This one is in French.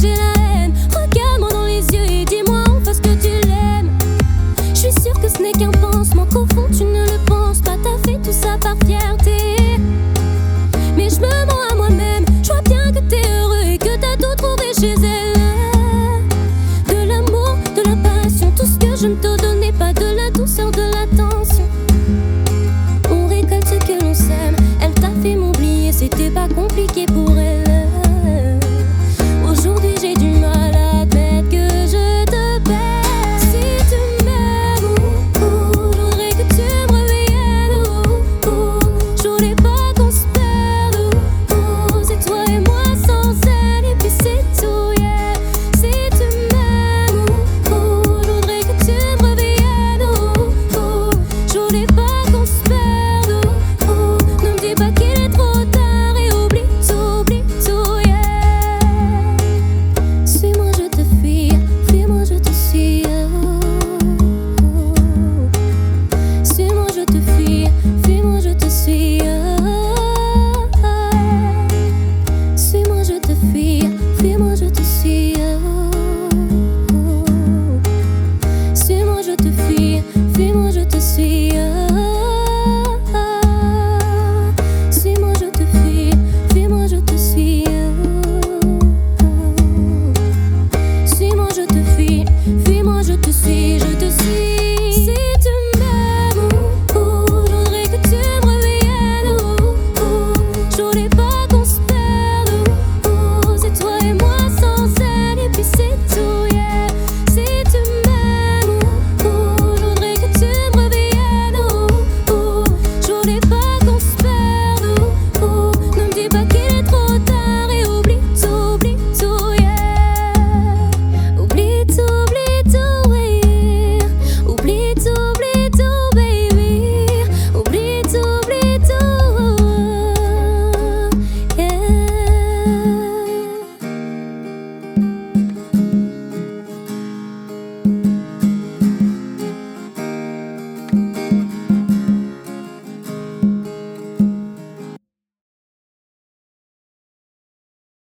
j'ai la haine. Regarde-moi dans les yeux et dis-moi en face que tu l'aimes. Je suis sûre que ce n'est qu'un pansement, qu'au fond tu ne le penses pas. T'as fait tout ça par fierté. Mais je me mens à moi-même, je vois bien que t'es heureux et que t'as tout trouvé chez elle. De l'amour, de la passion, tout ce que je ne te donnais pas, de la douceur, de l'attention. Fais-moi je